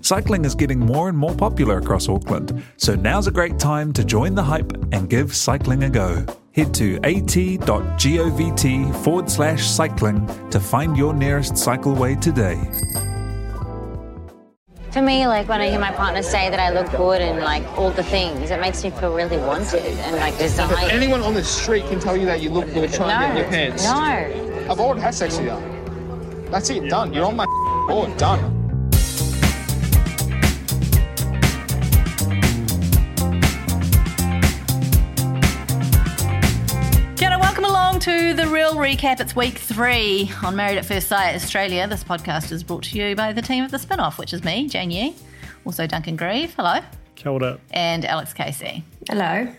Cycling is getting more and more popular across Auckland, so now's a great time to join the hype and give cycling a go. Head to at.govt forward slash cycling to find your nearest cycleway today. For me, like when I hear my partner say that I look good and like all the things, it makes me feel really wanted and like desired. Anyone on the street can tell you that you look good trying to get in your pants. No. I've already had sex with you. That's it, done. You're on my board, done. Along to the real recap. It's week three on Married at First Sight Australia. This podcast is brought to you by the team of the spin off, which is me, Jane Yee, also Duncan Grieve, hello, Kia ora. and Alex Casey. Hello.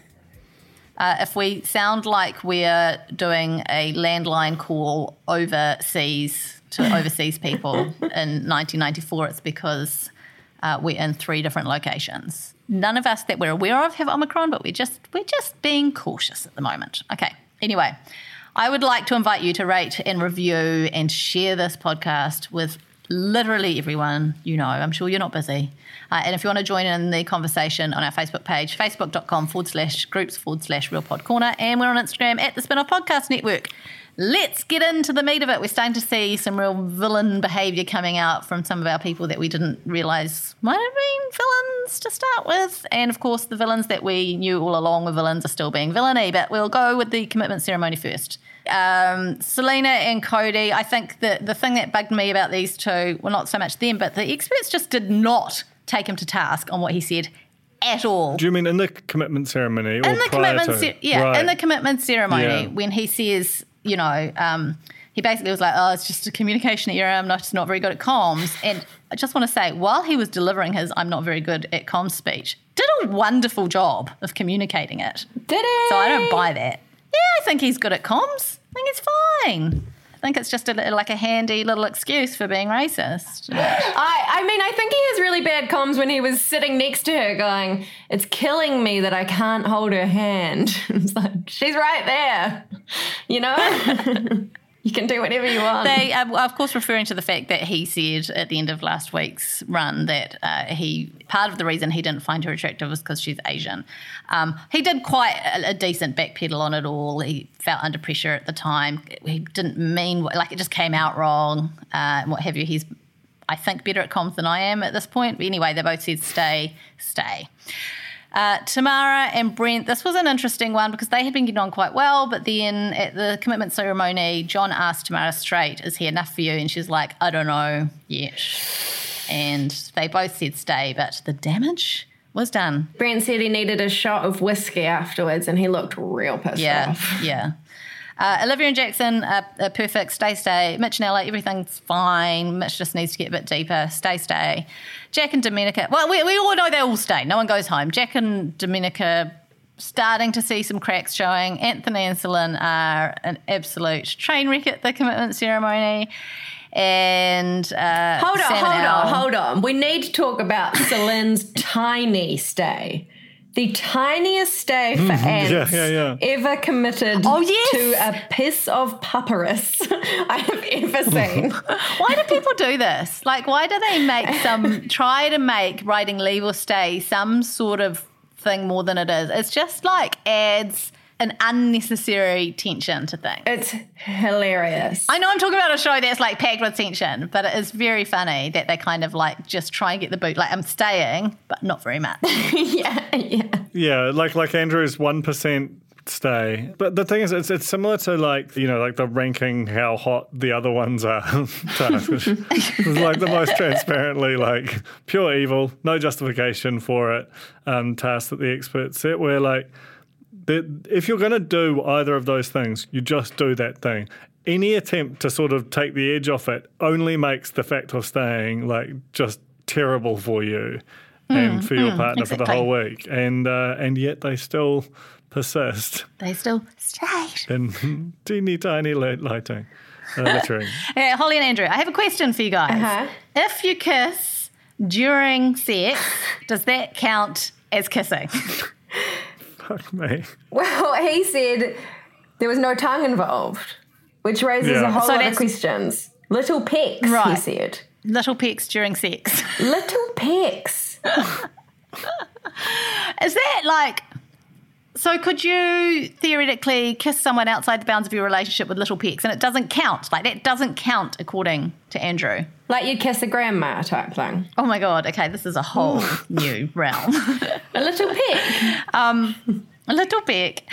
Uh, if we sound like we're doing a landline call overseas to overseas people in 1994, it's because uh, we're in three different locations. None of us that we're aware of have Omicron, but we're just we're just being cautious at the moment. Okay. Anyway, I would like to invite you to rate and review and share this podcast with literally everyone you know. I'm sure you're not busy. Uh, and if you want to join in the conversation on our Facebook page, facebook.com forward slash groups forward slash real pod corner. And we're on Instagram at the Spinoff Podcast Network. Let's get into the meat of it. We're starting to see some real villain behaviour coming out from some of our people that we didn't realise might have been villains to start with. And of course, the villains that we knew all along were villains are still being villainy. But we'll go with the commitment ceremony first. Um, Selina and Cody, I think that the thing that bugged me about these two, well, not so much them, but the experts just did not take him to task on what he said at all Do you mean in the commitment ceremony or in the prior commitment, to? ce- yeah, Right. in the commitment ceremony, Yeah. when he says, you know, um, he basically was like, "Oh, it's just a communication error. I'm not just not very good at comms." And I just want to say, while he was delivering his "I'm not very good at comms" speech, did a wonderful job of communicating it. Did it? So I don't buy that. Yeah, I think he's good at comms. I think it's fine. I think it's just a, like a handy little excuse for being racist. I, I mean, I think he has really bad comms when he was sitting next to her going, It's killing me that I can't hold her hand. it's like, she's right there. You know? You can do whatever you want. They are, of course, referring to the fact that he said at the end of last week's run that uh, he part of the reason he didn't find her attractive was because she's Asian. Um, he did quite a, a decent backpedal on it all. He felt under pressure at the time. He didn't mean like it just came out wrong, uh, and what have you. He's I think better at comms than I am at this point. But anyway, they both said stay, stay. Uh, Tamara and Brent, this was an interesting one because they had been getting on quite well, but then at the commitment ceremony, John asked Tamara straight, Is he enough for you? And she's like, I don't know yet. And they both said stay, but the damage was done. Brent said he needed a shot of whiskey afterwards and he looked real pissed Yeah, off. yeah. Uh, Olivia and Jackson are, are perfect. Stay, stay. Mitch and Ella, everything's fine. Mitch just needs to get a bit deeper. Stay, stay. Jack and Domenica, well, we, we all know they all stay. No one goes home. Jack and Domenica starting to see some cracks showing. Anthony and Celine are an absolute train wreck at the commitment ceremony. And uh, Hold on, Sam hold on, hold on. We need to talk about Celine's tiny stay. The tiniest stay for ants Mm-hmm. yeah, yeah. ever committed Oh, yes. to a piss of papyrus I have ever seen. Why do people do this? Like, why do they make some, try to make writing leave or stay some sort of thing more than it is? It's just like adds an unnecessary tension to things. It's hilarious. I know I'm talking about a show that's like packed with tension, but it is very funny that they kind of like just try and get the boot. Like, I'm staying, but not very much. yeah, yeah. Yeah, like like Andrew's one percent stay. But the thing is, it's it's similar to like you know like the ranking how hot the other ones are task, which is like the most transparently like pure evil, no justification for it um, task that the experts set. Where like that if you're going to do either of those things, you just do that thing. Any attempt to sort of take the edge off it only makes the fact of staying like just terrible for you and for your partner for the whole week. And uh, and yet they still persist They still stay. in teeny tiny light lighting, uh, littering. Okay, Holly and Andrew, I have a question for you guys. Uh-huh. If you kiss during sex, does that count as kissing? Fuck me. Well, he said there was no tongue involved, which raises Yeah. a whole So lot of questions. Little pecks, he said. Little pecks during sex. Little pecks. Is that like. So could you theoretically kiss someone outside the bounds of your relationship with little pecks and it doesn't count? Like that doesn't count according to Andrew. Like you'd kiss a grandma type thing. Oh my god, okay, this is a whole new realm. A little peck. a little bit.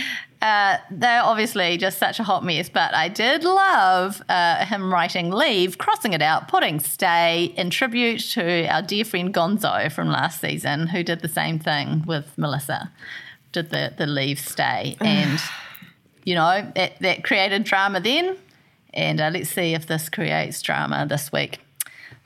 Uh, they're obviously just such a hot mess, but I did love uh, him writing leave, crossing it out, putting stay in tribute to our dear friend Gonzo from last season, who did the same thing with Melissa, did the, the leave stay. And, you know, it, that created drama then. And uh, let's see if this creates drama this week.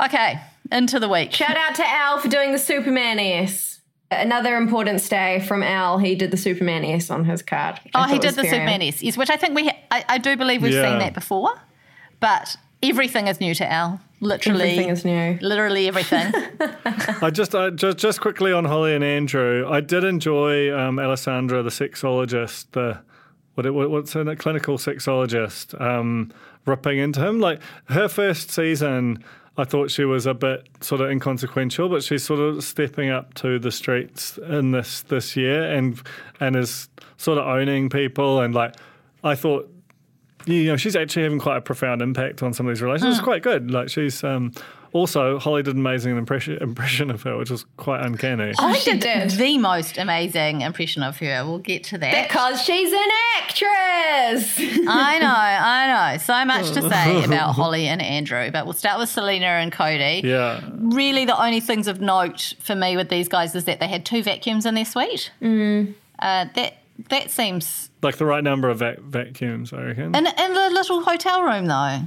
Okay, into the week. Shout out to Al for doing the Superman S. Another important stay from Al. He did the Superman S on his card. Oh, he did was the very- Superman S, yes, which I think we, ha- I, I do believe we've Yeah. seen that before, but everything is new to Al. Literally, Everything is new. Literally everything. I just, I just, just quickly on Holly and Andrew. I did enjoy um, Alessandra, the sexologist, the what, it, what what's in a clinical sexologist, um, ripping into him. Like her first season, I thought she was a bit sort of inconsequential, but she's sort of stepping up to the streets in this this year and and is sort of owning people and like I thought you know, she's actually having quite a profound impact on some of these relationships. It's quite good. Like she's um, also Holly did an amazing impression impression of her, which was quite uncanny. I she did, did. the most amazing impression of her. We'll get to that. Because she's an actress. I know, I know. So much to say about Holly and Andrew, but we'll start with Selina and Cody. Yeah, Really, the only things of note for me with these guys is that they had two vacuums in their suite. Mm. Uh, that that seems like the right number of vac- vacuums, I reckon. in in the little hotel room though,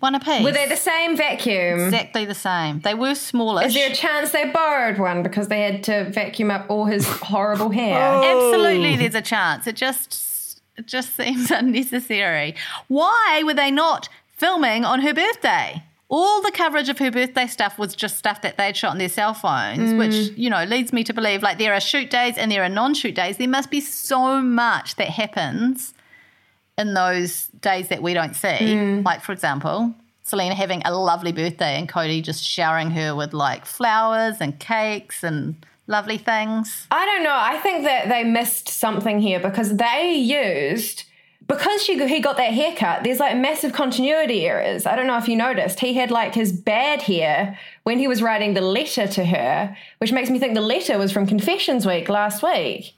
one apiece. Were they the same vacuum? exactly the same. They were smaller. Is there a chance they borrowed one because they had to vacuum up all his horrible hair? Oh. Absolutely, there's a chance. It just it just seems unnecessary. Why were they not filming on her birthday? All the coverage of her birthday stuff was just stuff that they'd shot on their cell phones, which, mm. you know, leads me to believe like there are shoot days and there are non shoot days. There must be so much that happens in those days that we don't see. Mm. Like, for example, Selina having a lovely birthday and Cody just showering her with like flowers and cakes and lovely things. I don't know. I think that they missed something here because they used because she he got that haircut. There's like massive continuity errors. I don't know if you noticed. He had like his bad hair when he was writing the letter to her, which makes me think the letter was from Confessions Week last week.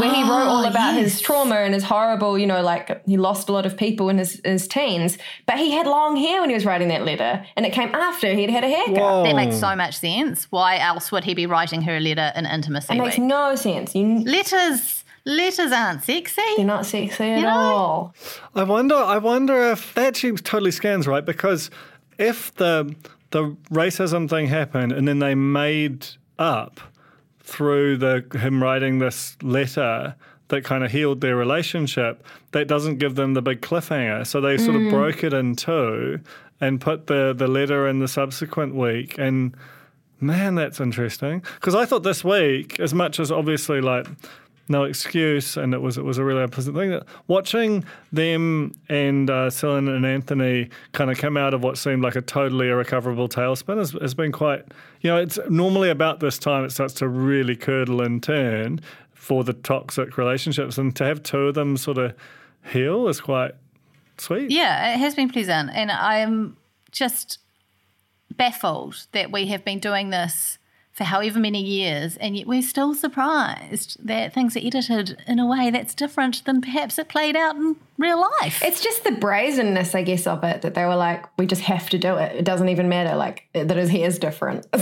where he wrote all ah, about his trauma and his horrible, you know, like he lost a lot of people in his, his teens. But he had long hair when he was writing that letter, and it came after he'd had a haircut. That makes so much sense. Why else would he be writing her a letter in intimacy It makes no sense. You, Letters, letters aren't sexy. they're not sexy at know? all. I wonder. I wonder if that actually totally scans right because if the the racism thing happened and then they made up through the him writing this letter that kind of healed their relationship, that doesn't give them the big cliffhanger. So they sort of mm. broke it in two and put the the letter in the subsequent week and. Man, that's interesting. Because I thought this week, as much as obviously like no excuse, and it was it was a really unpleasant thing. Watching them and uh, Selena and Anthony kind of come out of what seemed like a totally irrecoverable tailspin has, has been quite. You know, it's normally about this time it starts to really curdle and turn for the toxic relationships, and to have two of them sort of heal is quite sweet. Yeah, it has been pleasant. And I'm just baffled that we have been doing this for however many years, and yet we're still surprised that things are edited in a way that's different than perhaps it played out in real life. It's just the brazenness, I guess, of it that they were like, we just have to do it. It doesn't even matter, like that his hair's different.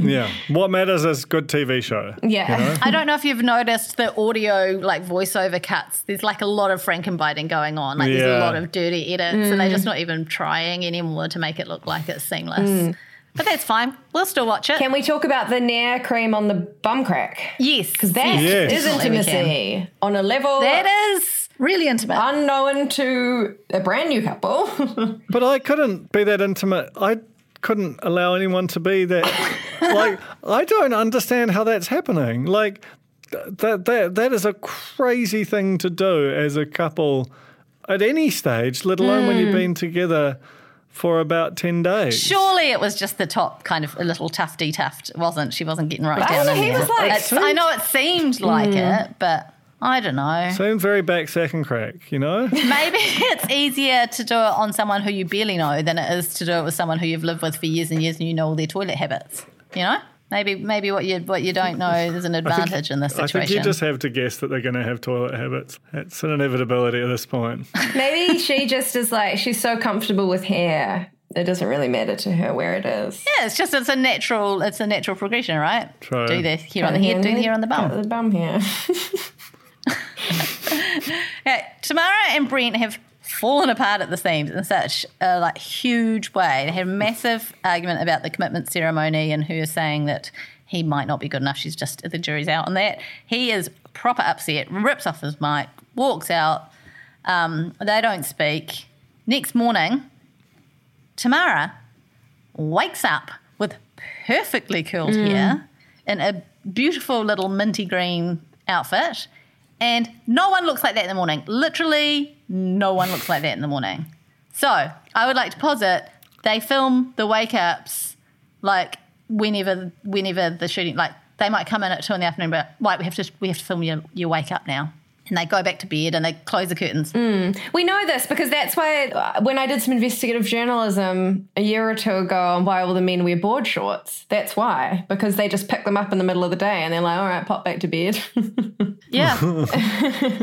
Yeah. What matters is good TV show. yeah. I don't know if you've noticed the audio like voiceover cuts. There's like a lot of frankenbiting going on. Like there's a lot of dirty edits, and they're mm. just not even trying anymore to make it look like it's seamless. Mm. But that's fine. We'll still watch it. Can we talk about the Nair cream on the bum crack? yes, Because that is Yes. Definitely we can. intimacy on a level that is really intimate. unknown to a brand new couple. But I couldn't be that intimate. I couldn't allow anyone to be that. like, I don't understand how that's happening. Like, that that that is a crazy thing to do as a couple at any stage, let alone when you've hmm. been together for about ten days. Surely it was just the top kind of a little tufty tuft, wasn't she? Wasn't getting right down Well, he was like- It's- I know it seemed mm. like it, but I don't know. Seemed very back second crack, you know. Maybe it's easier to do it on someone who you barely know than it is to do it with someone who you've lived with for years and years and you know all their toilet habits. You know? Maybe maybe what you what you don't know is an advantage in this situation. I situation. think you just have to guess that they're going to have toilet habits. It's an inevitability at this point. Maybe she just is like, she's so comfortable with hair. It doesn't really matter to her where it is. yeah, it's just it's a natural it's a natural progression, right? True. Do this here on the head, do the hair on the bum. The bum here. Okay, Tamara and Brent have fallen apart at the seams in such a like huge way. They had a massive argument about the commitment ceremony and her saying that he might not be good enough. She's just the jury's out on that. He is proper upset, rips off his mic, walks out. Um, they don't speak. Next morning, Tamara wakes up with perfectly curled hair in a beautiful little minty green outfit. And no one looks like that in the morning. Literally, no one looks like that in the morning. So I would like to posit they film the wake ups like whenever whenever the shooting like they might come in at two in the afternoon, but like we have to we have to film your, your wake up now. And they go back to bed and they close the curtains. We know this because that's why uh, when I did some investigative journalism a year or two ago on why all the men wear board shorts, that's why. Because they just pick them up in the middle of the day and they're like, all right, pop back to bed. Yeah.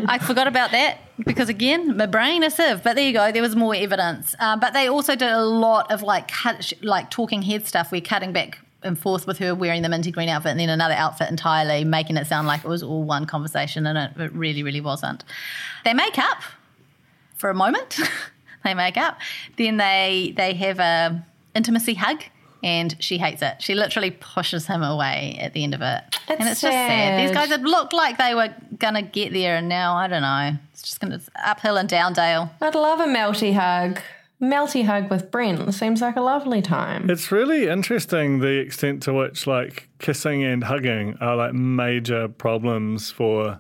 I forgot about that because, again, my brain is sieve. But there you go. There was more evidence. Uh, but they also did a lot of like cut, like talking head stuff. We're cutting back and forth with her wearing the minty green outfit and then another outfit entirely, making it sound like it was all one conversation. And it, it really, really wasn't. They make up for a moment. they make up. Then they they have a intimacy hug. And she hates it. She literally pushes him away at the end of it. and It's it's just sad. These guys had looked like they were gonna get there, and now I don't know. It's just gonna it's uphill and down dale. I'd love a melty hug. Melty hug with Brent seems like a lovely time. It's really interesting the extent to which like kissing and hugging are like major problems for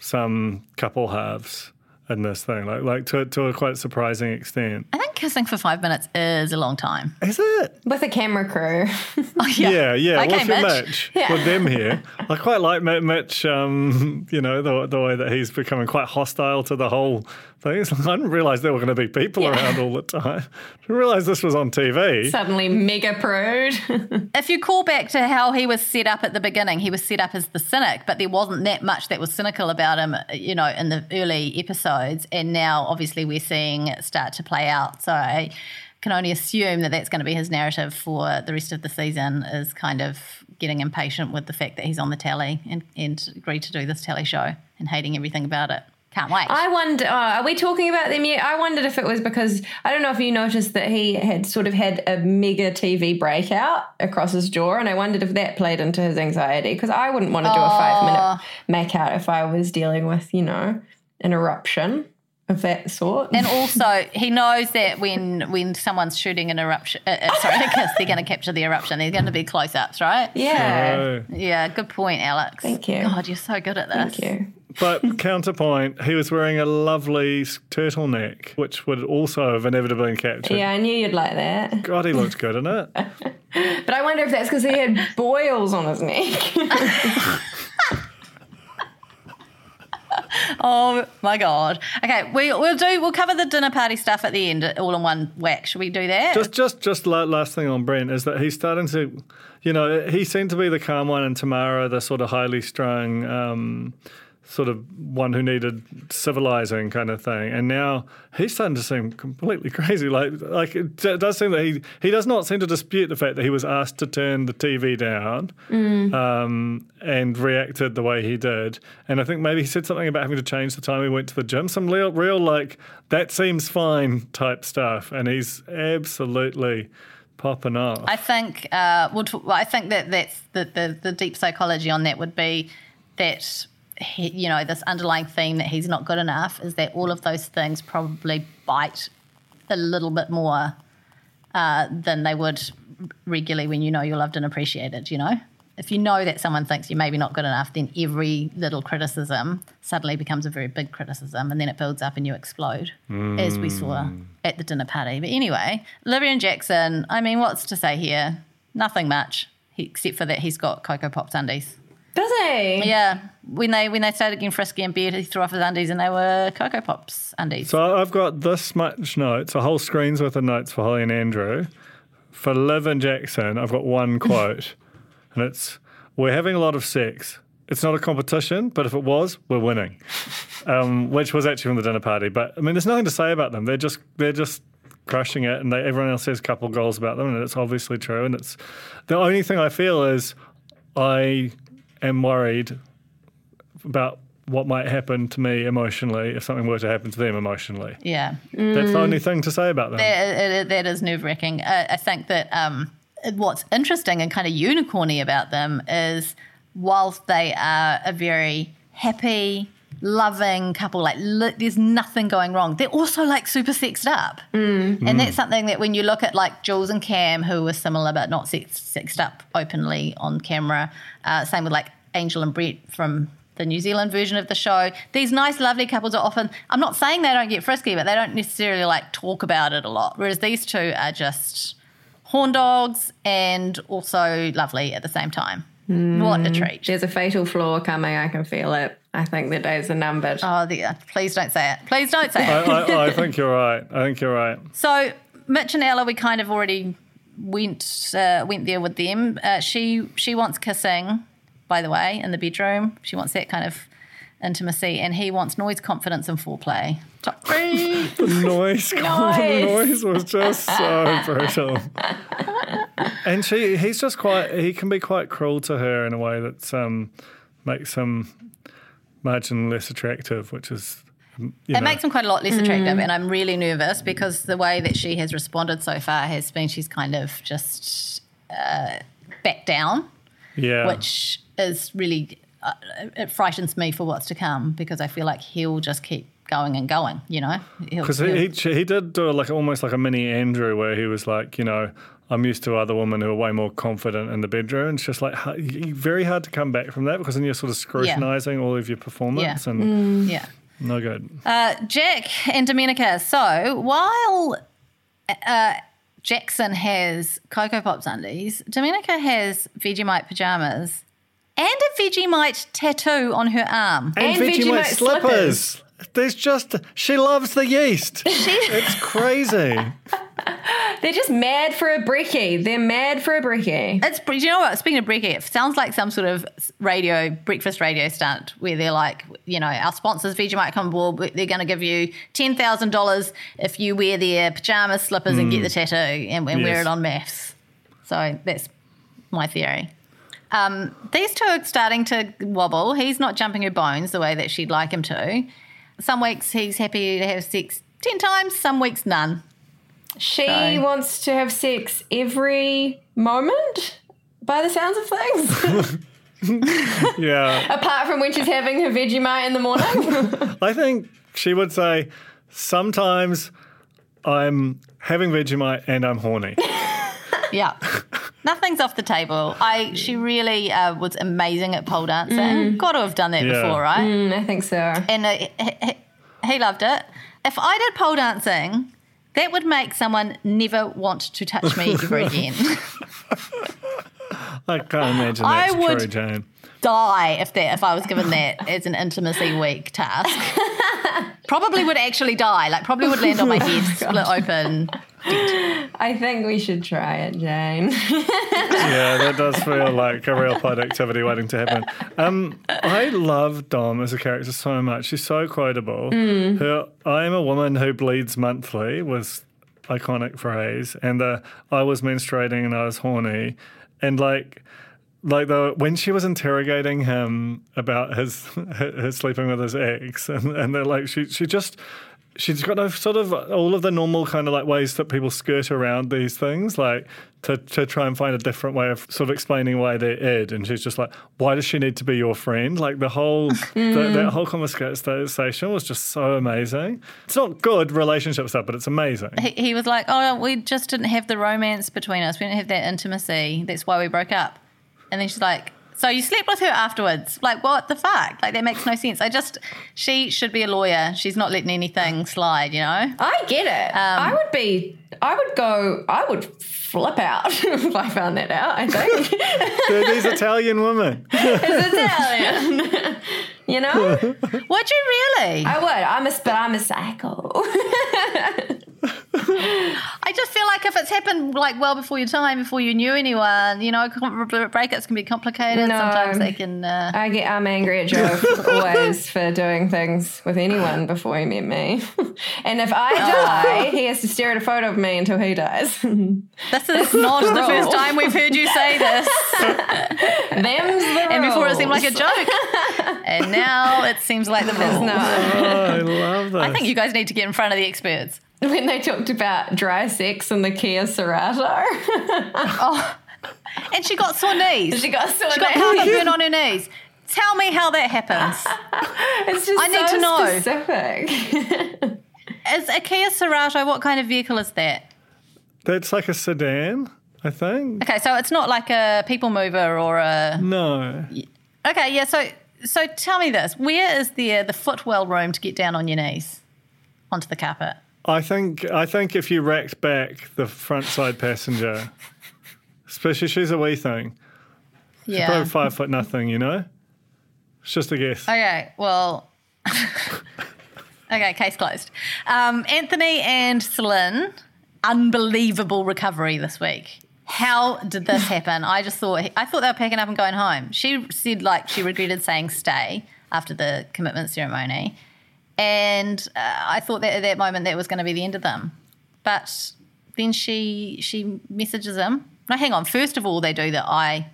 some couple halves in this thing. Like like to to a quite surprising extent. I think kissing for five minutes is a long time. Is it? With a camera crew. Oh, yeah. Yeah, yeah. Okay, With your Mitch. Mitch, Yeah. with them here, I quite like Mi- Mitch. Um, you know the the way that he's becoming quite hostile to the whole thing. It's like, I didn't realize there were going to be people around all the time. I didn't realize this was on TV. Suddenly mega prude. If you call back to how he was set up at the beginning, he was set up as the cynic, but there wasn't that much that was cynical about him, you know, in the early episodes. And now, obviously, we're seeing it start to play out. So I can only assume that that's going to be his narrative for the rest of the season is kind of getting impatient with the fact that he's on the telly and, and agreed to do this telly show and hating everything about it. Can't wait. I wonder, uh, are we talking about them yet? I wondered if it was because I don't know if you noticed that he had sort of had a mega TV breakout across his jaw, and I wondered if that played into his anxiety because I wouldn't want to do a five minute make out if I was dealing with, you know, an eruption of that sort. And also, he knows that when when someone's shooting an eruption, uh, uh, sorry, a kiss, they're going to capture the eruption. There's going to be close-ups, right? yeah. Oh. Yeah, good point, Alex. Thank you. God, you're so good at this. Thank you. But counterpoint, he was wearing a lovely turtleneck, which would also have inevitably been captured. Yeah, I knew you'd like that. God, he looked good in it. But I wonder if that's because he had boils on his neck. Oh my god. Okay, we, we'll do. We'll cover the dinner party stuff at the end, all in one whack. Should we do that? Just, just, just last thing on Brent is that he's starting to, you know, he seemed to be the calm one, and Tamara the sort of highly strung, um, sort of one who needed civilizing kind of thing. And now he's starting to seem completely crazy. Like, like it does seem that he he does not seem to dispute the fact that he was asked to turn the TV down, um, and reacted the way he did. And I think maybe he said something about having to change the time he went to the gym. Some real, real like that seems fine type stuff. And he's absolutely popping off. I think. Uh, we'll t- I think that that's the, the the deep psychology on that would be that. He, you know, this underlying theme that he's not good enough is that all of those things probably bite a little bit more uh, than they would regularly when you know you're loved and appreciated, you know? If you know that someone thinks you're maybe not good enough, then every little criticism suddenly becomes a very big criticism and then it builds up and you explode, as we saw at the dinner party. But anyway, Olivia and Jackson, I mean, what's to say here? Nothing much, except for that he's got Cocoa Pops undies. Does he? Yeah, when they when they started getting frisky and bed, he threw off his undies and they were Cocoa Pops undies. So I've got this much notes, a whole screen's worth of notes for Holly and Andrew. For Liv and Jackson, I've got one quote, and it's We're having a lot of sex. It's not a competition, but if it was, we're winning. Um, which was actually from the dinner party. But I mean, there's nothing to say about them. They're just they're just crushing it, and they, everyone else has a couple goals about them, and it's obviously true. And it's the only thing I feel is I am worried about what might happen to me emotionally if something were to happen to them emotionally. yeah. That's the only thing to say about them. That, it- that is nerve wracking. I, I think that um, what's interesting and kind of unicorny about them is whilst they are a very happy, loving couple, like li- there's nothing going wrong, they're also like super sexed up. Mm. And mm. that's something that when you look at like Jules and Cam, who were similar but not sex- sexed up openly on camera, uh, same with like Angel and Brett from the New Zealand version of the show. These nice, lovely couples are often, I'm not saying they don't get frisky, but they don't necessarily like talk about it a lot. Whereas these two are just horn dogs and also lovely at the same time. What a mm. treat. There's a fatal flaw coming. I can feel it. I think the days are numbered. Oh, the, please don't say it. Please don't say it. I, I think you're right. I think you're right. So Mitch and Ella, we kind of already went uh, went there with them. Uh, she she wants kissing, by the way, in the bedroom. She wants that kind of intimacy, and he wants noise, confidence, and foreplay. Top three. The noise, the Nice. noise was just so brutal. And she, he's just quite. He can be quite cruel to her in a way that um, makes him marginally less attractive, which is. You It know, makes him quite a lot less attractive, and I'm really nervous because the way that she has responded so far has been she's kind of just uh, backed down, yeah. which is really uh, it frightens me for what's to come because I feel like he'll just keep going and going. You know, Because he, he he did do like almost like a mini Andrew where he was like, you know, I'm used to other women who are way more confident in the bedroom. It's just like very hard to come back from that because then you're sort of scrutinizing all of your performance Yeah. and yeah. no good. Uh, Jack and Domenica. So while uh, Jackson has Cocoa Pops undies, Domenica has Vegemite pajamas and a Vegemite tattoo on her arm. And Vegemite slippers. There's just she loves the yeast. it's crazy. They're just mad for a brekkie. They're mad for a brekkie. It's do you know what? Speaking of brekkie, it sounds like some sort of radio breakfast radio stunt where they're like, you know, our sponsors Vegemite come aboard. but They're going to give you ten thousand dollars if you wear their pajamas, slippers, and get the tattoo and, and wear it on MAFS. So that's my theory. Um, these two are starting to wobble. He's not jumping her bones the way that she'd like him to. Some weeks he's happy to have sex ten times. Some weeks none. She So- wants to have sex every moment, by the sounds of things. Yeah. Apart from when she's having her Vegemite in the morning. I think she would say sometimes I'm having Vegemite and I'm horny. Yeah. Nothing's off the table. I she really uh, was amazing at pole dancing. Got to have done that Yeah. before, right? Mm, I think so. And uh, he, he- he loved it. If I did pole dancing, that would make someone never want to touch me ever again. I can't imagine I that's would- true, Jane. die if that if I was given that as an intimacy week task. probably would actually die. Like probably would land on my head, oh split open. I think we should try it, Jane. yeah, that does feel like a real productivity waiting to happen. Um, I love Dom as a character so much. She's so quotable. Her "I am a woman who bleeds monthly" was iconic phrase, and the "I was menstruating and I was horny," and like. Like the when she was interrogating him about his his sleeping with his ex, and, and they're like she she just she's got a sort of all of the normal kind of like ways that people skirt around these things, like to, to try and find a different way of sort of explaining why they're id. And she's just like, why does she need to be your friend? Like the whole the, that mm. whole conversation was just so amazing. It's not good relationship stuff, but it's amazing. He, he was like, "Oh, we just didn't have the romance between us. We didn't have that intimacy. That's why we broke up." And then she's like, "So you slept with her afterwards? Like what the fuck? Like that makes no sense. I just she should be a lawyer. She's not letting anything slide, you know." I get it. Um, I would be. I would go. I would flip out if I found that out. I think They're these Italian women. it's Italian. you know, Would you really? I would. I'm a. But I'm a psycho. I just feel like if it's happened like well before your time, before you knew anyone, you know, breakups can be complicated. No. Sometimes they can. Uh, I get. I'm angry at Joe always for doing things with anyone before he met me. and if I die, he has to stare at a photo of me until he dies. this is not the first time we've heard you say this, Them's the and before it seemed like a joke, and now it seems like the rules. No. Oh, I love this. I think you guys need to get in front of the experts. When they talked about dry sex and the Kia Cerato, oh. And she got sore knees. she got so She got powder burn on her knees. Tell me how that happens. It's just I need so to know. specific. Is a Kia Cerato, what kind of vehicle is that? That's like a sedan, I think. Okay, so it's not like a people mover or a. No. Okay, yeah. So, so tell me this: where is the uh, the footwell room to get down on your knees onto the carpet? I think I think if you racked back the front side passenger, especially she's a wee thing, Yeah. probably five foot nothing, you know. It's just a guess. Okay. Well. okay. Case closed. Um, Anthony and Celine, unbelievable recovery this week. How did this happen? I just thought I thought they were packing up and going home. She said like she regretted saying stay after the commitment ceremony, and uh, I thought that at that moment that was going to be the end of them. But then she she messages him. No, hang on. First of all, they do the eye,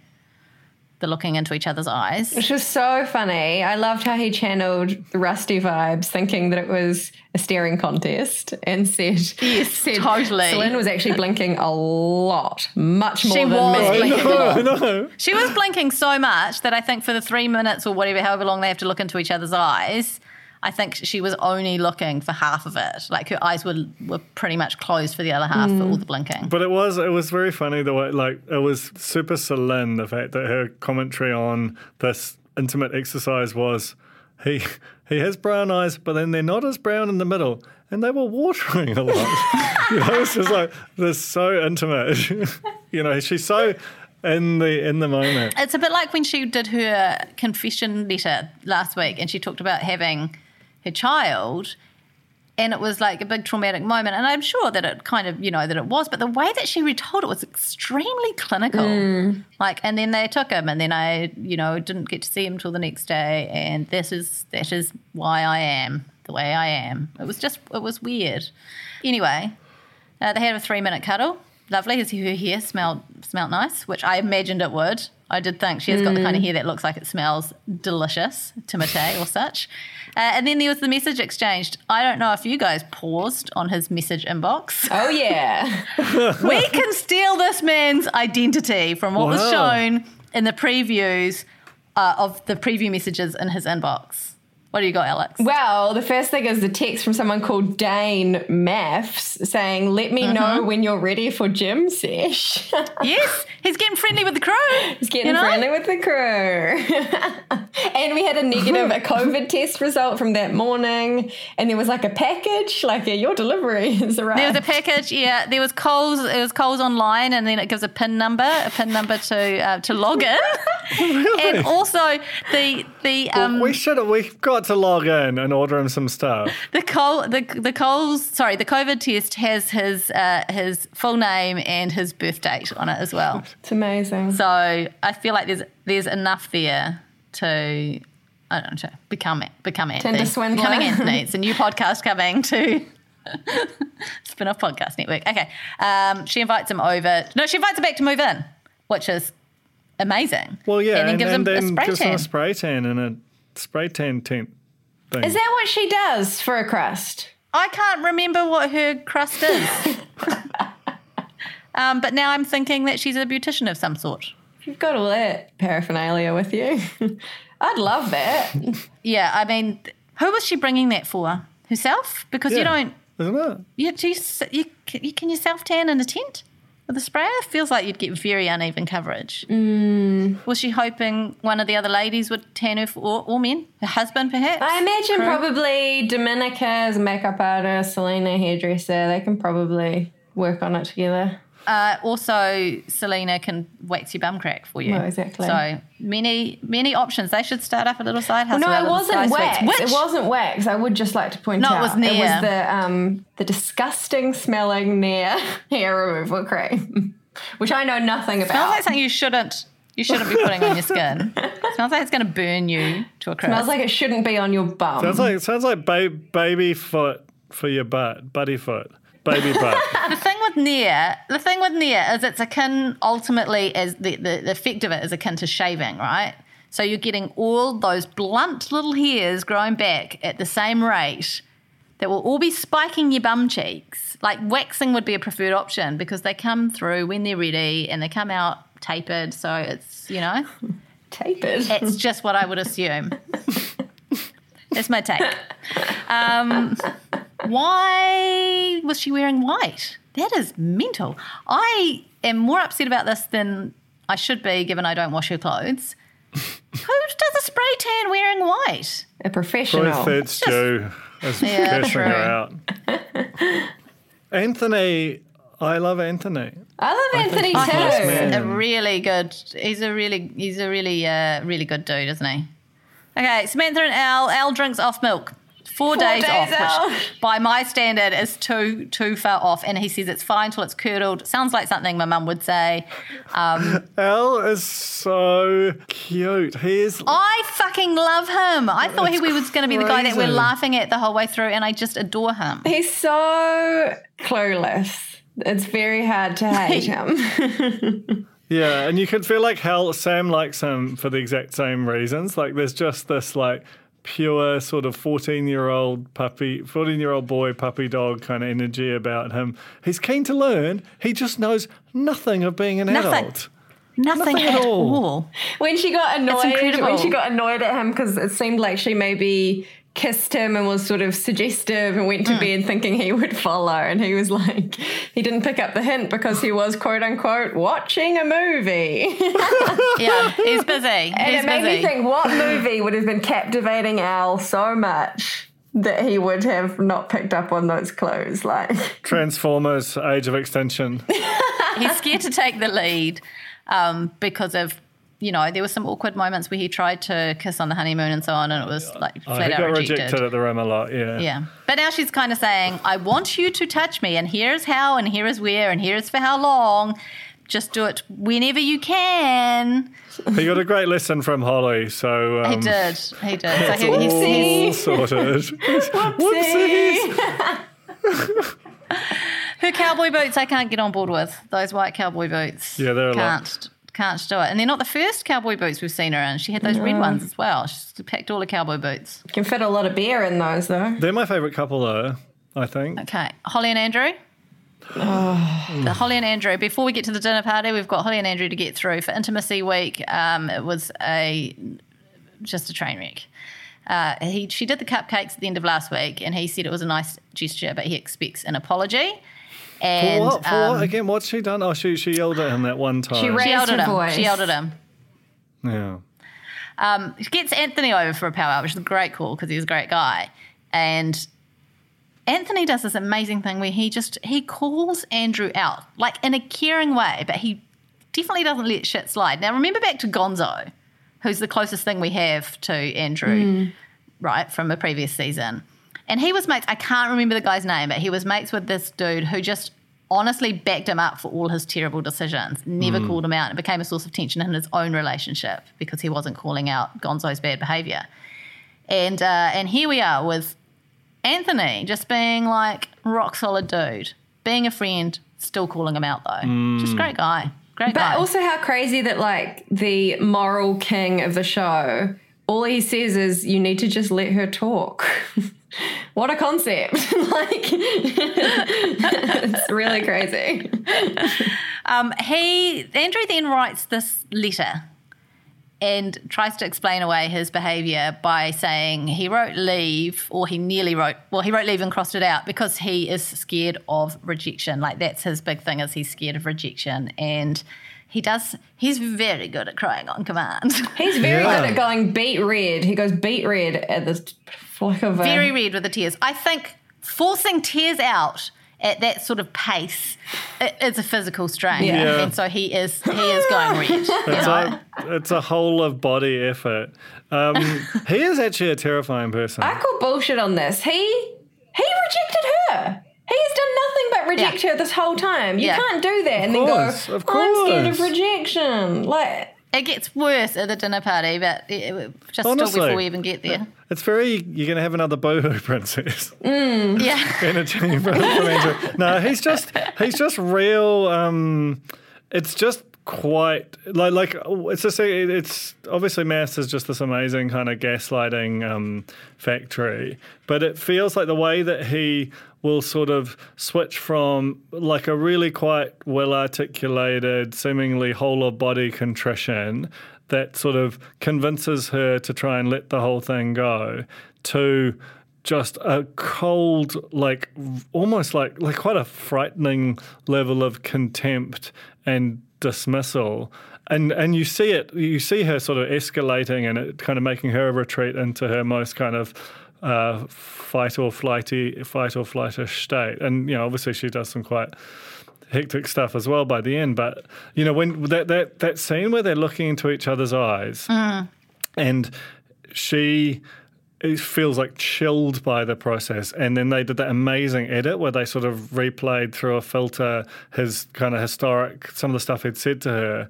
the looking into each other's eyes. Which was so funny. I loved how he channeled the Rusty vibes, thinking that it was a staring contest, and said, Yes, said totally. Celine was actually blinking a lot, much more She than was me. blinking a lot. no. She was blinking so much that I think for the three minutes or whatever, however long they have to look into each other's eyes, I think she was only looking for half of it. Like her eyes were were pretty much closed for the other half for mm. all the blinking. But it was it was very funny the way like it was super Celine the fact that her commentary on this intimate exercise was he he has brown eyes, but then they're not as brown in the middle, and they were watering a lot. you know, it's just like they're so intimate. you know, she's so in the in the moment. It's a bit like when she did her confession letter last week and she talked about having her child and it was like a big traumatic moment and I'm sure that it kind of you know that it was but the way that she retold it was extremely clinical like and then they took him and then I you know didn't get to see him till the next day and this is that is why I am the way I am it was just it was weird anyway uh, they had a three minute cuddle. Lovely. His her hair smelled smelled nice, which I imagined it would. I did think she has got the kind of hair that looks like it smells delicious, timate or such. Uh, and then there was the message exchanged. I don't know if you guys paused on his message inbox. Oh yeah, we can steal this man's identity from what was shown in the previews uh, of the preview messages in his inbox. What do you got, Alex? Well, the first thing is the text from someone called Dane MAFS saying, "Let me Mm-hmm. know when you're ready for gym sesh." yes, he's getting friendly with the crew. He's getting you know? friendly with the crew. and we had a negative a COVID test result from that morning, and there was like a package, like a, your delivery is arrived. There was a package, yeah. There was Coles. It was Coles online, and then it gives a pin number, a pin number to uh, to log in. really? and also the the um we should have. We've got to log in and order him some stuff. the Col the the Coles sorry the COVID test has his uh, his full name and his birth date on it as well. It's amazing. So I feel like there's there's enough there to I don't know to become become Anthony. Tinder swindler. Becoming Anthony. It's a new podcast coming to spin-off podcast network. Okay. Um, she invites him over. No, she invites him back to move in, which is amazing. Well, yeah, and then gives him a spray gives tan. him a spray tan and a spray tan tent thing. Is that what she does for a crust? I can't remember what her crust is. um, but now I'm thinking that she's a beautician of some sort. You've got all that paraphernalia with you. I'd love that. Yeah, I mean, who was she bringing that for? Herself? Because you don't. Isn't it? You, do you, you, you can you self tan in a tent with a sprayer? Feels like you'd get very uneven coverage. Mm. Was she hoping one of the other ladies would tan her, for, or, or men? Her husband, perhaps? I imagine Crew? probably Domenica as a makeup artist, Selina hairdresser. They can probably work on it together. Uh, also, Selina can wax your bum crack for you. Well, exactly. So many, many options. They should start up a little side hustle. no, it wasn't wax. Sweets. It wasn't wax. I would just like to point No, it out was it was the um the disgusting smelling Nair hair removal cream, which I know nothing about. Smells about. like something you shouldn't. You shouldn't be putting on your skin. Smells like it's going to burn you to a crisp. Smells like it shouldn't be on your bum. Sounds like it sounds like ba- baby foot for your butt, buddy foot, baby butt. the thing with Nair, the thing with Nair is it's akin ultimately as the, the, the effect of it is akin to shaving, right? So you're getting all those blunt little hairs growing back at the same rate that will all be spiking your bum cheeks. Like waxing would be a preferred option because they come through when they're ready and they come out tapered. So it's, you know, tapered. it's just what I would assume. That's my take. Um, why was she wearing white? That is mental. I am more upset about this than I should be, given I don't wash her clothes. Who does a spray tan wearing white? A professional. Probably Fitz Joe is Yeah, cursing true. her out. Anthony, I love Anthony. I love Anthony he's too. nice man. A really good. He's a really. He's a really. Uh, really good dude, isn't he? Okay, Samantha and Al. Al drinks off milk. Four, days, days off, off. which by my standard is too too far off. And he says it's fine till it's curdled. Sounds like something my mum would say. Um, Al is so cute. He is. I fucking love him. I thought he was going to be the guy that we're laughing at the whole way through, and I just adore him. He's so clueless. It's very hard to hate him. Yeah, and you can feel like hell. Sam likes him for the exact same reasons. Like there's just this like pure sort of 14 year old puppy, 14 year old boy puppy dog kind of energy about him. He's keen to learn. He just knows nothing of being an Nothing. adult. Nothing, Nothing at at all. all. when she got annoyed, when she got annoyed at him because it seemed like she maybe kissed him and was sort of suggestive and went to bed thinking he would follow, and he was like, he didn't pick up the hint because he was quote unquote watching a movie. Yeah, he's busy. And he's it made busy. me think, what movie would have been captivating Al so much that he would have not picked up on those clues? Like, Transformers Age of Extinction. he's scared to take the lead um, because of you know there were some awkward moments where he tried to kiss on the honeymoon and so on, and it was like Oh, flat he out got rejected. rejected at the Rim a lot, yeah. Yeah, but now she's kind of saying, "I want you to touch me, and here's how, and here is where, and here is for how long. Just do it whenever you can." He got a great lesson from Holly, so. Um, He did. He did. So he, all he's, sorted. Whoopsies. her cowboy boots, I can't get on board with those white cowboy boots. Yeah, they're a lot. Can't can't do it, and they're not the first cowboy boots we've seen her in. She had those red ones as well. She's packed all the cowboy boots. can fit a lot of beer in those though. They're my favourite couple, though, I think. Okay, Holly and Andrew. Oh. The Holly and Andrew. Before we get to the dinner party, we've got Holly and Andrew to get through for intimacy week. Um, it was a just a train wreck. Uh, he she did the cupcakes at the end of last week, and he said it was a nice gesture, but he expects an apology. For And what? For um, what? Again, what's she done? Oh, she, she yelled at him that one time. She she yelled at him. voice. She yelled at him. yeah. Um, she gets Anthony over for a powwow, which is a great call because he's a great guy. And Anthony does this amazing thing where he just he calls Andrew out like in a caring way, but he definitely doesn't let shit slide. Now remember back to Gonzo. Who's the closest thing we have to Andrew, hmm. right, from a previous season. And he was mates, I can't remember the guy's name, but he was mates with this dude who just honestly backed him up for all his terrible decisions, never hmm. called him out, and became a source of tension in his own relationship because he wasn't calling out Gonzo's bad behavior. And uh, and here we are with Anthony just being like rock solid dude, being a friend, still calling him out though. Just hmm. great guy. Great But guy. also how crazy that like the moral king of the show, all he says is you need to just let her talk. what a concept. like it's really crazy. Um, he Andrew then writes this letter and tries to explain away his behaviour by saying he wrote leave or he nearly wrote well he wrote leave and crossed it out because he is scared of rejection like that's his big thing is he's scared of rejection and he does he's very good at crying on command He's very Yeah. good at going beet red. He goes beet red at the flick of a very red with the tears I think forcing tears out at that sort of pace it, it's a physical strain Yeah. Yeah. and so he is he is going red you It's know? a, it's a whole of body effort. Um, he is actually a terrifying person. I call bullshit on this. He he rejected her. He has done nothing but reject Yeah. her this whole time. You Yeah. can't do that and course, then of go, I'm scared of rejection. Like It gets worse at the dinner party, but just Honestly. still before we even get there. It's very, you're going to have another boho princess. Yeah. energy from Andrew. No, he's just he's just real. Um, it's just quite like like it's just it's obviously MAFS is just this amazing kind of gaslighting um, factory, but it feels like the way that he will sort of switch from like a really quite well articulated, seemingly whole of body contrition that sort of convinces her to try and let the whole thing go to just a cold, like almost like like quite a frightening level of contempt and dismissal. And and you see it, you see her sort of escalating and it kind of making her a retreat into her most kind of uh, fight or flighty, fight or flightish state. And you know, obviously she does some quite hectic stuff as well by the end. But you know, when that that that scene where they're looking into each other's eyes, and she it feels like chilled by the process. And then they did that amazing edit where they sort of replayed through a filter his kind of historic some of the stuff he'd said to her.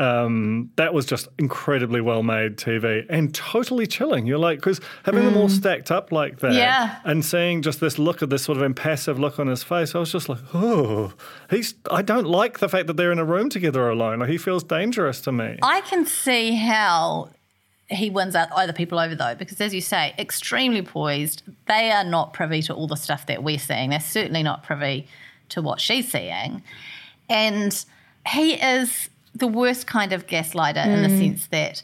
Um, that was just incredibly well made TV and totally chilling. You're like, because having them all stacked up like that, Yeah. and seeing just this look of this sort of impassive look on his face, I was just like, oh, he's. I don't like the fact that they're in a room together alone. Like, he feels dangerous to me. I can see how he wins out other people over though, because as you say, extremely poised. They are not privy to all the stuff that we're seeing. They're certainly not privy to what she's seeing. And he is the worst kind of gaslighter in the mm. sense that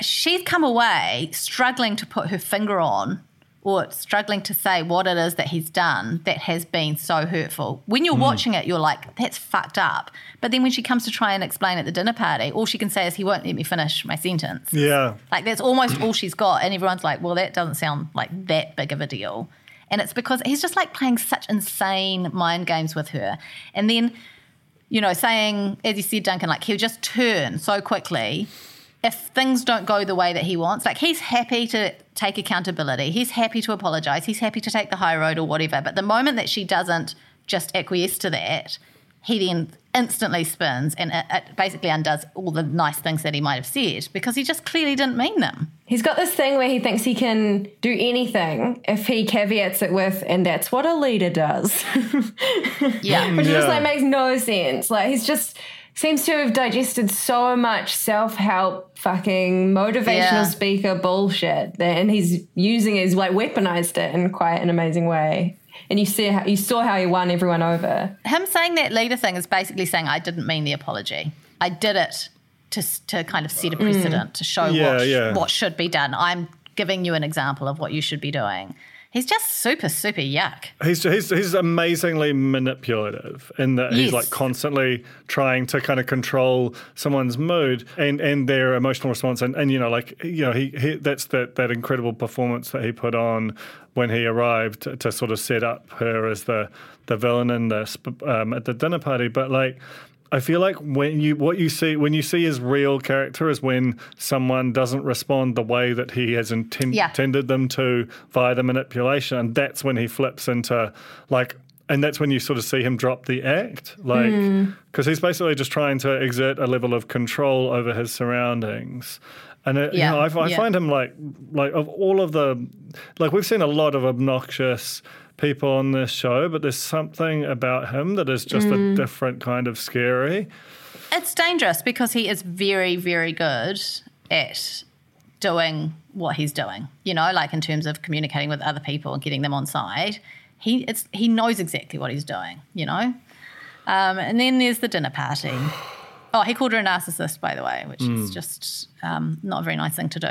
she's come away struggling to put her finger on or struggling to say what it is that he's done that has been so hurtful. When you're mm. watching it, you're like, that's fucked up. But then when she comes to try and explain at the dinner party, all she can say is, he won't let me finish my sentence. yeah. Like that's almost all she's got. And everyone's like, well, that doesn't sound like that big of a deal. And it's because he's just like playing such insane mind games with her. And then, you know, saying, as you said, Duncan, like he'll just turn so quickly if things don't go the way that he wants. Like he's happy to take accountability, he's happy to apologize, he's happy to take the high road or whatever. But the moment that she doesn't just acquiesce to that, he then instantly spins and it, it basically undoes all the nice things that he might have said because he just clearly didn't mean them. He's got this thing where he thinks he can do anything if he caveats it with, and that's what a leader does. Yeah. Which just like makes no sense. Like he's just seems to have digested so much self-help fucking motivational Yeah. speaker bullshit that, and he's using it, he's like weaponized it in quite an amazing way. And you see how you saw how he won everyone over. Him saying that leader thing is basically saying, I didn't mean the apology. I did it to, to kind of set a mm. precedent, to show Yeah, what, yeah. what should be done. I'm giving you an example of what you should be doing. He's just super, super yuck. He's, he's he's amazingly manipulative in that he's like constantly trying to kind of control someone's mood and, and their emotional response. And, and you know like you know he, he that's that that incredible performance that he put on when he arrived to, to sort of set up her as the the villain in this um, at the dinner party. But like I feel like when you what you see when you see his real character is when someone doesn't respond the way that he has inten- Yeah. intended them to via the manipulation, and that's when he flips into like. And that's when you sort of see him drop the act, like, hmm. because he's basically just trying to exert a level of control over his surroundings. And it, Yeah, you know, I, I yeah. find him like, like of all of the, like we've seen a lot of obnoxious people on this show, but there's something about him that is just a different kind of scary. It's dangerous because he is very, very good at doing what he's doing. You know, like in terms of communicating with other people and getting them on side. He it's he knows exactly what he's doing. You know, um, and then there's the dinner party. Oh, he called her a narcissist, by the way, which is just um, not a very nice thing to do.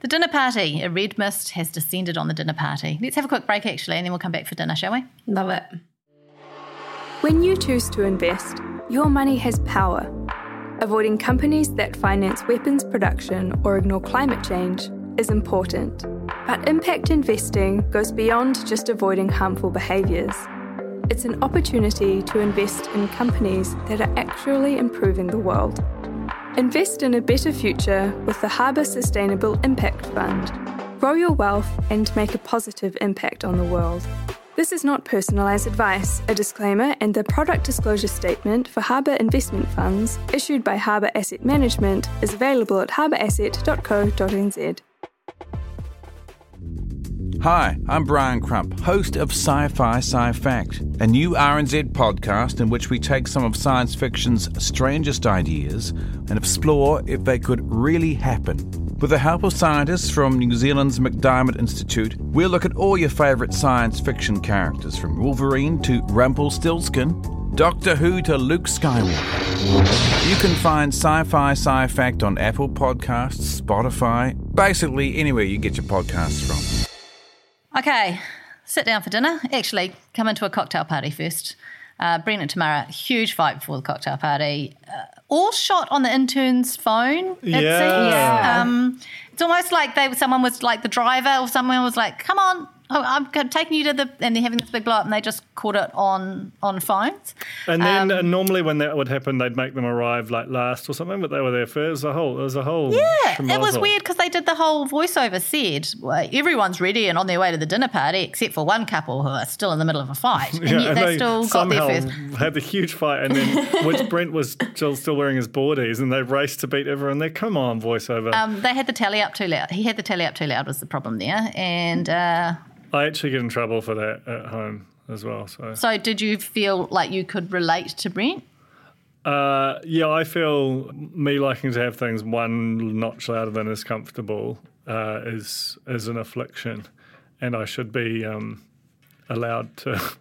The dinner party. A red mist has descended on the dinner party. Let's have a quick break, actually, and then we'll come back for dinner, shall we? Love it. When you choose to invest, your money has power. Avoiding companies that finance weapons production or ignore climate change is important. But impact investing goes beyond just avoiding harmful behaviours. It's an opportunity to invest in companies that are actually improving the world. Invest in a better future with the Harbour Sustainable Impact Fund. Grow your wealth and make a positive impact on the world. This is not personalised advice. A disclaimer and the product disclosure statement for Harbour investment funds issued by Harbour Asset Management is available at harbourasset.co.nz. Hi, I'm Brian Crump, host of Sci Fi Sci Fact, a new RNZ podcast in which we take some of science fiction's strangest ideas and explore if they could really happen. With the help of scientists from New Zealand's MacDiarmid Institute, we'll look at all your favourite science fiction characters from Wolverine to Rumpelstiltskin, Doctor Who to Luke Skywalker. You can find Sci Fi Sci Fact on Apple Podcasts, Spotify, basically anywhere you get your podcasts from. Okay, sit down for dinner. Actually, come into a cocktail party first. Uh, Brent and Tamara, huge fight before the cocktail party. Uh, all shot on the intern's phone. It Yeah. seems. Yeah. Um, it's almost like they someone was like the driver or someone was like, "Come on, oh, I'm taking you to the," and they're having this big blow up, and they just caught it on on phones. And then Um, uh, normally when that would happen, they'd make them arrive like last or something, but they were there first. It was a whole, it was a whole. Yeah, it was weird because they did the whole voiceover said well, everyone's ready and on their way to the dinner party except for one couple who are still in the middle of a fight, and yet they, still got there somehow first. had the huge fight, and then which Brent was still, still wearing his boardies, and they raced to beat everyone there. Come on, voiceover. Um, they had the tally up too loud. He had the tally up too loud was the problem there. And uh, I actually get in trouble for that at home as well. So so, did you feel like you could relate to Brent? uh, yeah, I feel me liking to have things one notch louder than is comfortable uh, is is an affliction, and I should be um, allowed to.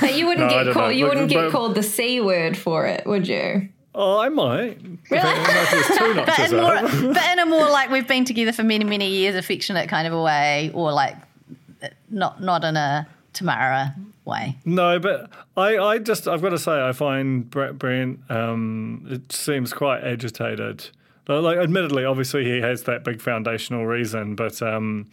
But you wouldn't No, get called. know. You But- wouldn't get but- called the c word for it, would you? Oh, I might. Really? If there's two But in, more, but in a more like we've been together for many, many years, affectionate kind of a way, or like not not in a Tamara way. No, but I, I just, I've got to say, I find Brett Brent, um, it seems quite agitated. Like, like, admittedly, obviously, he has that big foundational reason, but, um,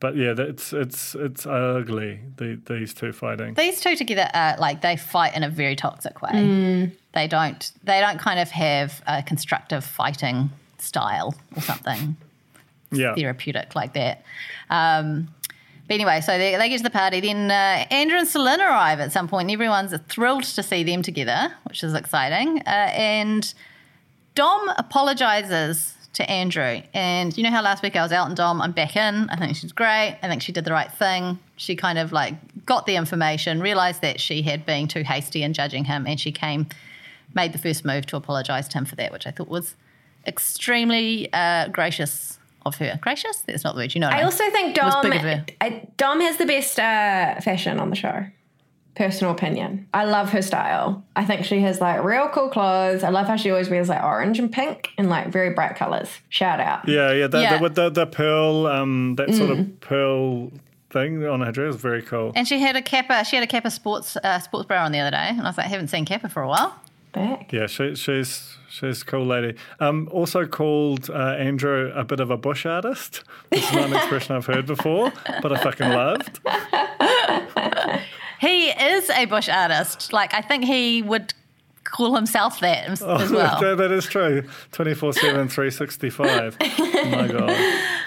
but yeah, it's it's it's ugly. The, these two fighting. These two together are like they fight in a very toxic way. They don't they don't kind of have a constructive fighting style or something. Yeah, therapeutic like that. Um, but anyway, so they, they get to the party. Then uh, Andrew and Celine arrive at some point, and everyone's thrilled to see them together, which is exciting. Uh, and Dom apologizes to Andrew. And you know how last week I was out and Dom, I'm back in. I think she's great. I think she did the right thing. She kind of like got the information, realized that she had been too hasty in judging him, and she came, made the first move to apologize to him for that, which I thought was extremely uh, gracious of her. Gracious? That's not the word. You know. What I, I mean. also think Dom. big. I, Dom has the best uh, fashion on the show. Personal opinion. I love her style. I think she has like real cool clothes. I love how she always wears like orange and pink and like very bright colors. Shout out. yeah, yeah. The, Yeah. The, the the pearl, um, that sort of pearl thing on her dress is very cool. And she had a Kappa. She had a Kappa sports uh, sports bra on the other day, and I was like, I haven't seen Kappa for a while. Back. Yeah, she, she's she's a cool lady. Um, also called uh, Andrew a bit of a bush artist. It's not an expression I've heard before, but I fucking loved. He is a bush artist. Like I think he would call himself that as, Oh, well. that- that is true. 24 7, 365. oh my God.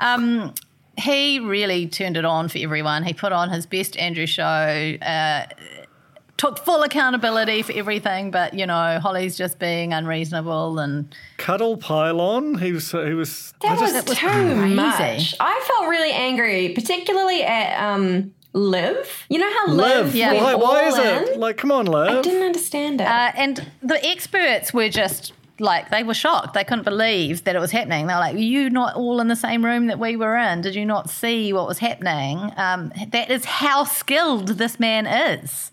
Um, he really turned it on for everyone. He put on his best Andrew show, uh, took full accountability for everything, but you know, Holly's just being unreasonable and Cuddle pylon. He was, he was, I That was, just, too crazy. much. I felt really angry, particularly at um, Liv. You know how Liv, Liv. Yeah. Why, why is all it? Like, come on, Liv. I didn't understand it. uh, and the experts were just like they were shocked. They couldn't believe that it was happening. They were like, "Were you not all in the same room that we were in? Did you not see what was happening?" Um, that is how skilled this man is.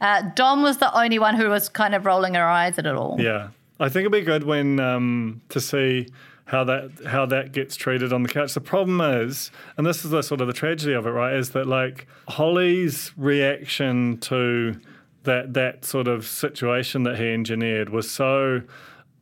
Uh, Dom was the only one who was kind of rolling her eyes at it all. Yeah, I think it'd be good when um, to see how that how that gets treated on the couch. The problem is, and this is the sort of the tragedy of it, right? Is that like Holly's reaction to that that sort of situation that he engineered was so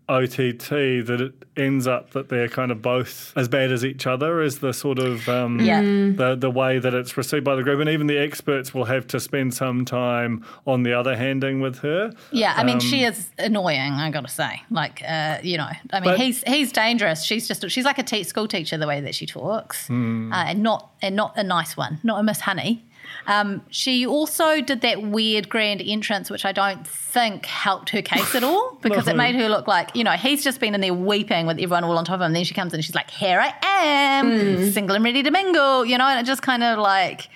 OTT that it ends up that they're kind of both as bad as each other is the sort of um, Yeah. the the way that it's received by the group, and even the experts will have to spend some time on the other handing with her. Yeah, I mean, she is annoying. I got to say, like, uh, you know, I mean, But- he's he's dangerous. She's just she's like a te- school teacher the way that she talks, Hmm. uh, and not and not a nice one, not a Miss Honey. Um, she also did that weird grand entrance, which I don't think helped her case at all because it made her look like, you know, he's just been in there weeping with everyone all on top of him. And then she comes in and she's like, Here I am, single and ready to mingle, you know, and it just kind of like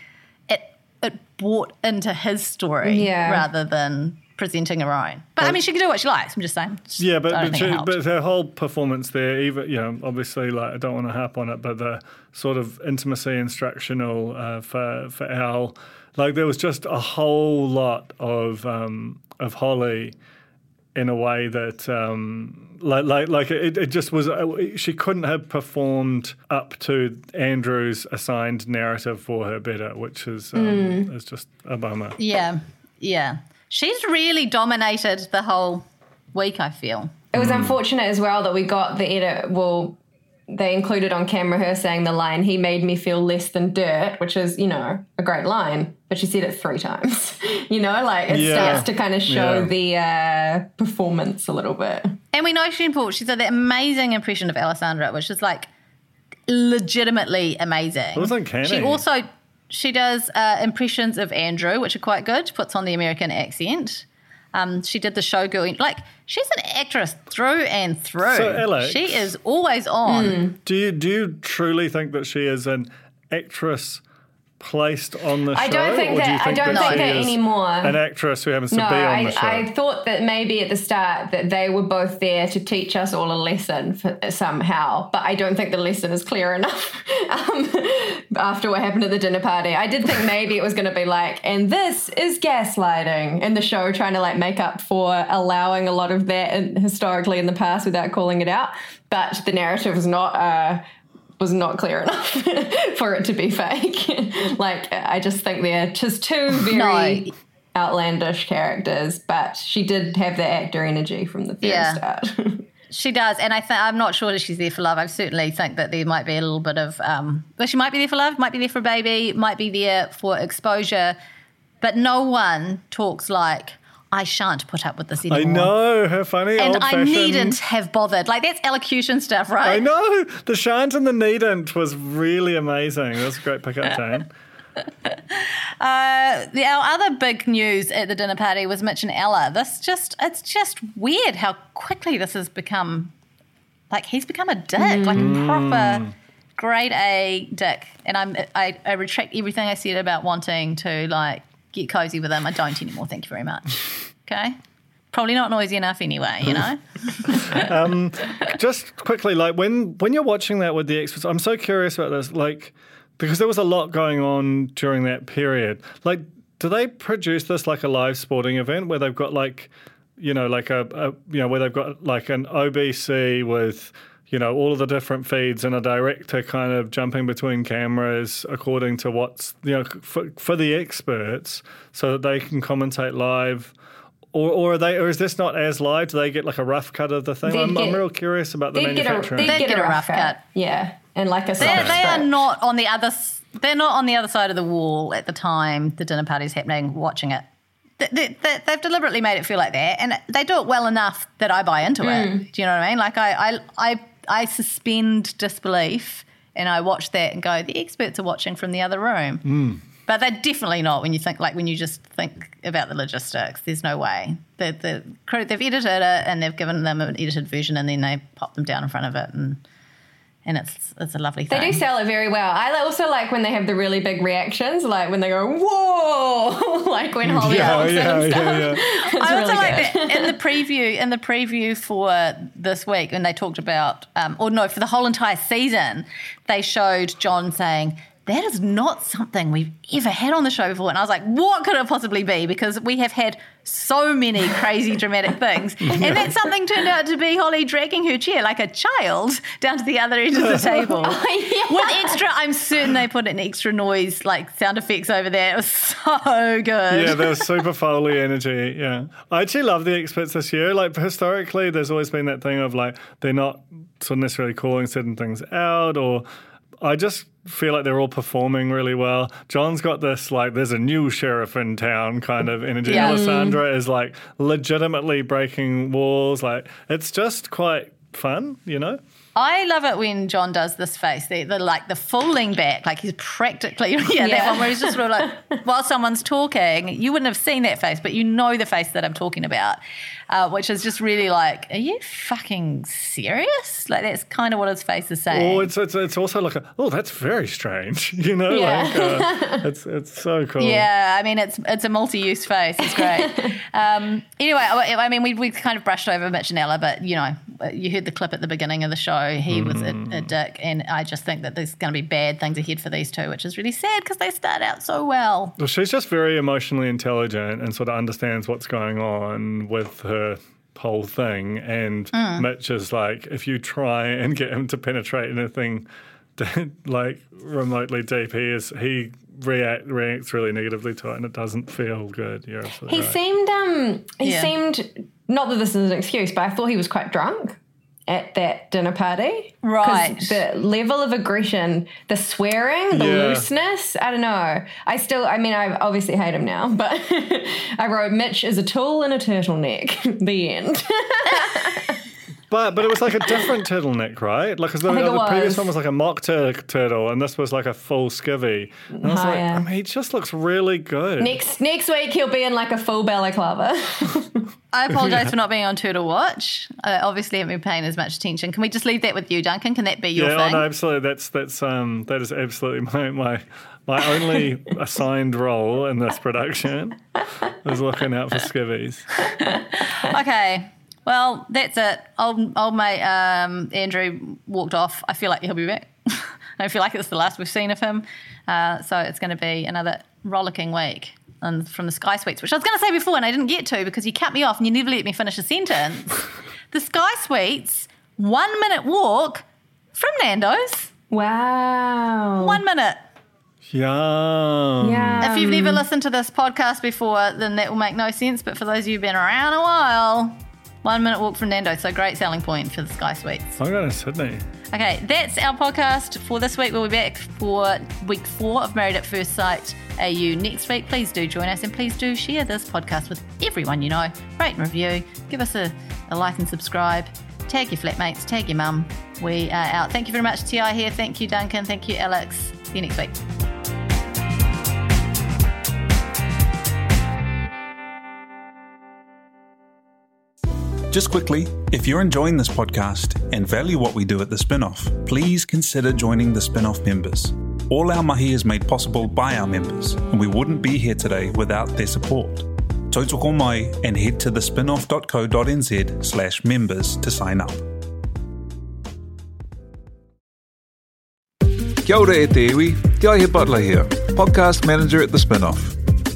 it it bought into his story Yeah. rather than presenting her own. But I mean, she can do what she likes. I'm just saying. Just- Yeah, but but, she, but her whole performance there, even you know, obviously, like I don't want to harp on it, but the sort of intimacy instructional uh, for for Al, like there was just a whole lot of um, of Holly in a way that um, like like like it, it just was uh, she couldn't have performed up to Andrew's assigned narrative for her better, which is um, is just a bummer. yeah, yeah. She's really dominated the whole week. I feel. It was unfortunate as well that we got the edit. Well, they included on camera her saying the line, he made me feel less than dirt, which is, you know, a great line, but she said it three times. you know, like it Yeah. starts to kind of show Yeah. the uh, performance a little bit. And we know she pulled. She did that amazing impression of Alessandra, which is like legitimately amazing. It was uncanny. She also she does uh, impressions of Andrew, which are quite good. Puts on the American accent. Um, she did the showgirl. Like she's an actress through and through. So, Alex- she is always on. Do you do you truly think that she is an actress placed on the show? I don't think or do that- I don't think she that is anymore. An actress who happens to No, be on I, the show. I thought that maybe at the start that they were both there to teach us all a lesson for, somehow, but I don't think the lesson is clear enough um, after what happened at the dinner party. I did think maybe it was going to be like, and this is gaslighting in the show, trying to like make up for allowing a lot of that in, historically in the past without calling it out. But the narrative was not. Uh, was not clear enough for it to be fake. like, I just think they're just two very No. outlandish characters, but she did have the actor energy from the very Yeah. start. She does, and I think I'm not sure that she's there for love. I certainly think that there might be a little bit of, um, well, she might be there for love, might be there for a baby, might be there for exposure, but no one talks like I shan't put up with this anymore. I know her funny and I needn't have bothered. Like that's elocution stuff, right? I know the shan't and the needn't was really amazing. That was a great pickup, Jane. Uh, the, our other big news at the dinner party was Mitch and Ella. This just, it's just weird how quickly this has become. Like he's become a dick, like a proper grade A dick. And I'm, I, I retract everything I said about wanting to like get cozy with them. I don't anymore. Thank you very much. Okay. Probably not noisy enough anyway, you know? Um, just quickly, like when when you're watching that with the experts, I'm so curious about this, like because there was a lot going on during that period. Like, do they produce this like a live sporting event where they've got like, you know, like a, a you know where they've got like an OBC with you know all of the different feeds and a director kind of jumping between cameras according to what's you know for, for the experts so that they can commentate live. Or, or are they? Or is this not as live? Do they get like a rough cut of the thing? I'm, I'm real curious about the they'd get a, manufacturing. they'd They'd get a rough cut. Yeah, and like a They're, they are not on the other. They're not on the other side of the wall at the time the dinner party's happening, watching it. th- th- th- they've deliberately made it feel like that, and they do it well enough that I buy into it. Mm. Do you know what I mean? Like I, I, I, I suspend disbelief, and I watch that and go, the experts are watching from the other room. Hmm. But they're definitely not when you think like when you just think about the logistics. There's no way. The the crew they've edited it and they've given them an edited version and then they pop them down in front of it and and it's it's a lovely thing. They do sell it very well. I also like when they have the really big reactions, like when they go, whoa, like when Holly Yeah, walks yeah, and stuff. yeah, yeah. I also really like good. that in the preview in the preview for this week when they talked about um, or no for the whole entire season they showed John saying that is not something we've ever had on the show before and I was like what could it possibly be because we have had so many crazy dramatic things and that something turned out to be Holly dragging her chair like a child down to the other end of the table oh, yeah. with extra I'm certain they put an extra noise like sound effects over there it was so good Yeah, there was super Foley energy. Yeah. I actually love the experts this year. Like, historically, there's always been that thing of like, they're not sort of necessarily calling certain things out, or I just feel like they're all performing really well. John's got this, like, there's a new sheriff in town kind of energy. Yeah. Mm. Alessandra is like legitimately breaking walls. Like, it's just quite fun, you know? I love it when John does this face, the, the like the falling back, like he's practically yeah, that one where he's just sort of like while someone's talking, you wouldn't have seen that face, but you know the face that I'm talking about, uh, which is just really like, are you fucking serious? Like that's kind of what his face is saying. Oh, it's, it's it's also like, a, oh, that's very strange, you know? Yeah. Like, uh, it's, it's so cool. Yeah, I mean it's it's a multi-use face. It's great. um, anyway, I, I mean we we kind of brushed over Mitch and Ella, but you know you heard the clip at the beginning of the show. He was a, a dick, and I just think that there's going to be bad things ahead for these two, which is really sad because they start out so well. Well, she's just very emotionally intelligent and sort of understands what's going on with her whole thing. And Hmm. Mitch is like, if you try and get him to penetrate anything like remotely deep, he is he react reacts really negatively to it, and it doesn't feel good. You're He right. seemed um he Yeah. seemed not that this is an excuse, but I thought he was quite drunk at that dinner party. Right. The level of aggression, the swearing, the Yeah. looseness, I don't know. I still I mean I obviously hate him now, but I wrote Mitch is a tool in a turtleneck. the end. But but it was like a different turtleneck, right? Like 'cause the, think it the previous was. one was like a mock tur- turtle, and this was like a full skivvy. And I was Oh, like, yeah. I mean, he just looks really good. next next week he'll be in like a full balaclava. I apologise for not being on Turtle Watch. I obviously haven't been paying as much attention. Can we just leave that with you, Duncan? Can that be your yeah, oh, no, absolutely. That's that's um that is absolutely my my my only assigned role in this production is looking out for skivvies. Okay. Well, that's it. Old old mate um, Andrew walked off. I feel like he'll be back. I feel like it's the last we've seen of him. Uh, so it's going to be another rollicking week. And from the Sky Suites, which I was going to say before and I didn't get to because you cut me off and you never let me finish a sentence. the Sky Suites, one minute walk from Nando's. wow. One minute. Yum. Yeah. If you've never listened to this podcast before, then that will make no sense. But for those of you who've been around a while, one minute walk from Nando's. So great selling point for the Sky Suites. I'm going to Sydney. Okay, that's our podcast for this week. We'll be back for week four of Married at First Sight AU next week. Please do join us and please do share this podcast with everyone you know. Rate and review. Give us a, a like and subscribe. Tag your flatmates. Tag your mum. We are out. Thank you very much, Ti here. Thank you, Duncan. Thank you, Alex. See you next week. Just quickly, if you're enjoying this podcast and value what we do at the spin-off, please consider joining the spin-off members. All our mahi is made possible by our members, and we wouldn't be here today without their support. Tautoko mai and head to thespinoff.co.nz slash members to sign up. Kia ora e te iwi, Te Butler here, podcast manager at The Spinoff.